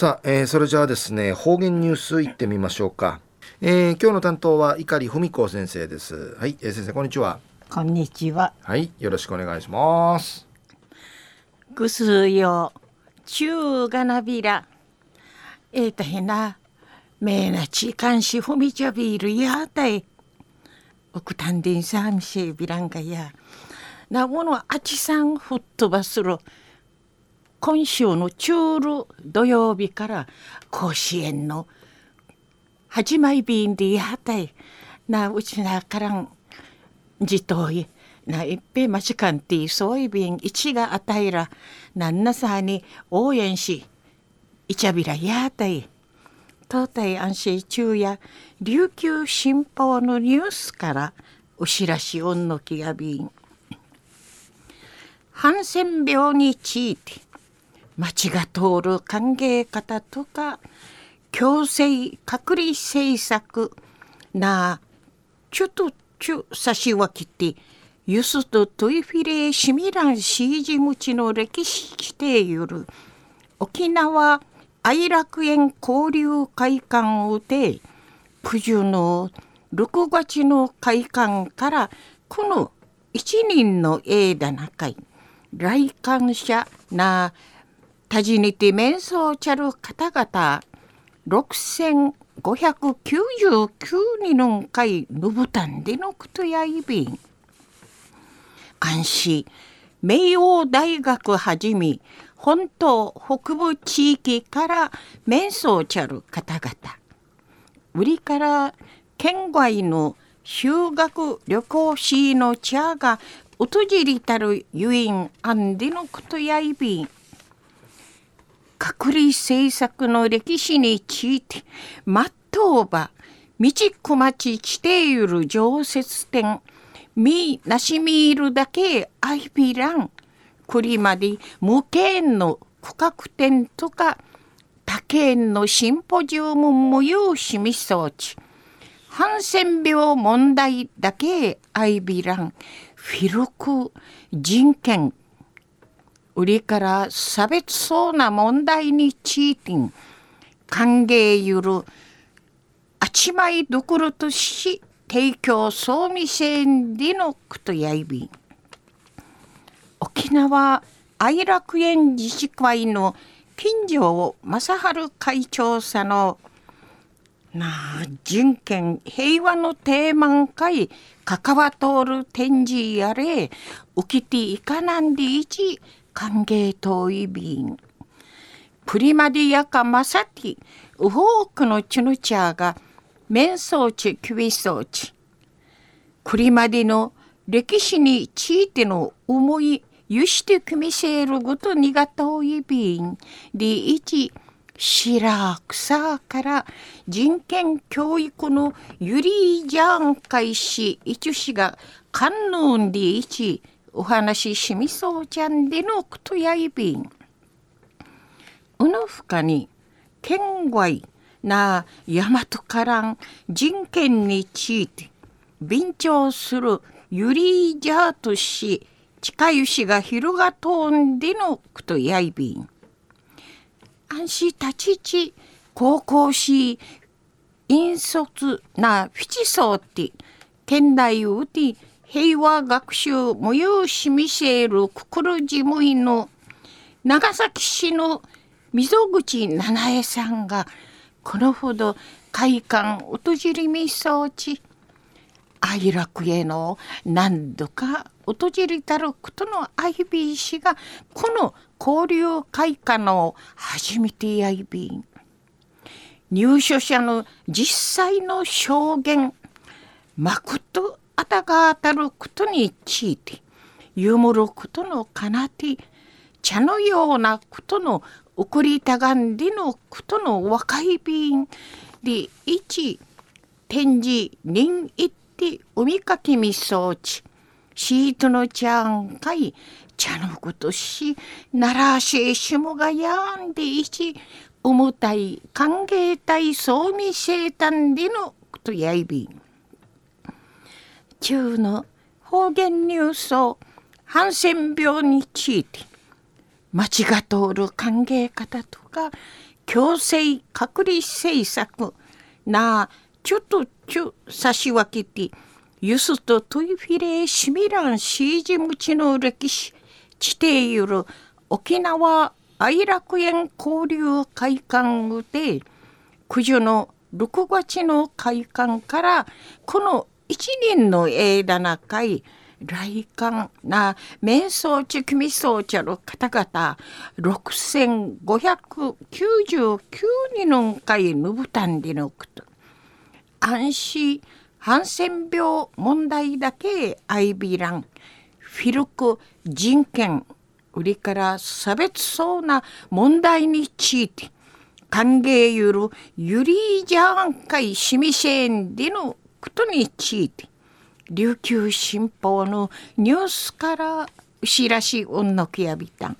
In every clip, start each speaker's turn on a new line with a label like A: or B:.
A: さあ、えー、それじゃあですね方言ニュースいってみましょうか、えー、今日の担当は碇文子先生です。はい、えー、先生こんにちは。
B: こんにちは。
A: はいよろしくお願いします。
B: ぐすよ。中がなびら。えー、たへなめなちかんしふみちゃびるやたい。おくたんでんさんしびらんかや。なものあちさんふっ飛ばする今週の中ル土曜日から甲子園の始まり便でやったいなうちなからんじといな一平間近んていそうい便一が与えらなんなさに応援しいちゃびらやったい東大安心中や琉球新報のニュースからお知らしおんのきやびんハンセン病について町が通る歓迎方とか強制隔離政策なちょっとちゅ差し分けてユスとトイフィレシミランシージムチの歴史地定よる沖縄愛楽園交流会館をて九十の6月の会館からこの一人の枝中い来館者なたじにて面相ちゃる方々6599人の会のぶたんでのことやいびん。安心。名王大学はじめ本島北部地域から面相ちゃる方々売りから県外の修学旅行士の茶が訪れたるゆいんあんでのことやいびん。隔離政策の歴史についてまっとうば道小町地底ゆる常設店みなしみいるだけあいびらんくりまで無形の区画店とか他県のシンポジウム無有しみそうちハンセン病問題だけあいびらんフィルク人権売りから差別そうな問題について歓迎ゆるあちまいどころとし提供総味せんでのことやいび沖縄愛楽園自治会の金城正治会長さのなあ人権平和のテーマ会関わとおる展示やれ受けていかなんでいち歓迎遠い便。プリマディアカマサティ。ウホークのチュヌチャーが面相地キビ装置クリマディの歴史についての思いゆして組みせるごとにが遠い便。で一白草から人権教育のゆりじゃん開始一しが観音で一。お話ししみそうちゃんでのくとやいびん。うぬふかに県外な大和からん人権について便調するゆりじゃとし近ゆしが広がとんでのくとやいびん。安心立ちち高校し引率なフィチソーティ県内うて平和学習無用しみせるくくる事務員の長崎市の溝口七重さんがこのほど会館訪れみそうち愛楽への何度か訪れたることのアイビー氏がこの交流会館の初めてやいびん。入所者の実際の証言まことあたが当たることについてゆむることのかなて茶のようなことの送りたがんでのことの若い便で一展示人一手海かきみそうちシートのちゃんかい茶のことしならししもがやんでいち重たい歓迎たいそうみせいたんでのことやいびん中の方言ニュースをハンセン病について町が通る歓迎方とか強制隔離政策なちょっとちょ差し分けてユスとトイフィレーシミランシージムチの歴史地底ゆる沖縄愛楽園交流会館で九十の6月の会館からこの一年の間中い来館な瞑想地組装着の方々6599人の会ぬぶたんでのこと。安心ハンセン病問題だけアイビランフィルク人権売りから差別そうな問題について歓迎ゆるゆりじゃんかいしみせんでのことについて琉球新報のニュースから牛らしうんのきやびたん。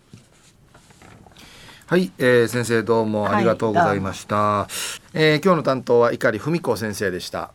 A: はい、えー、先生どうもありがとうございました、はい、えー、今日の担当は碇文子先生でした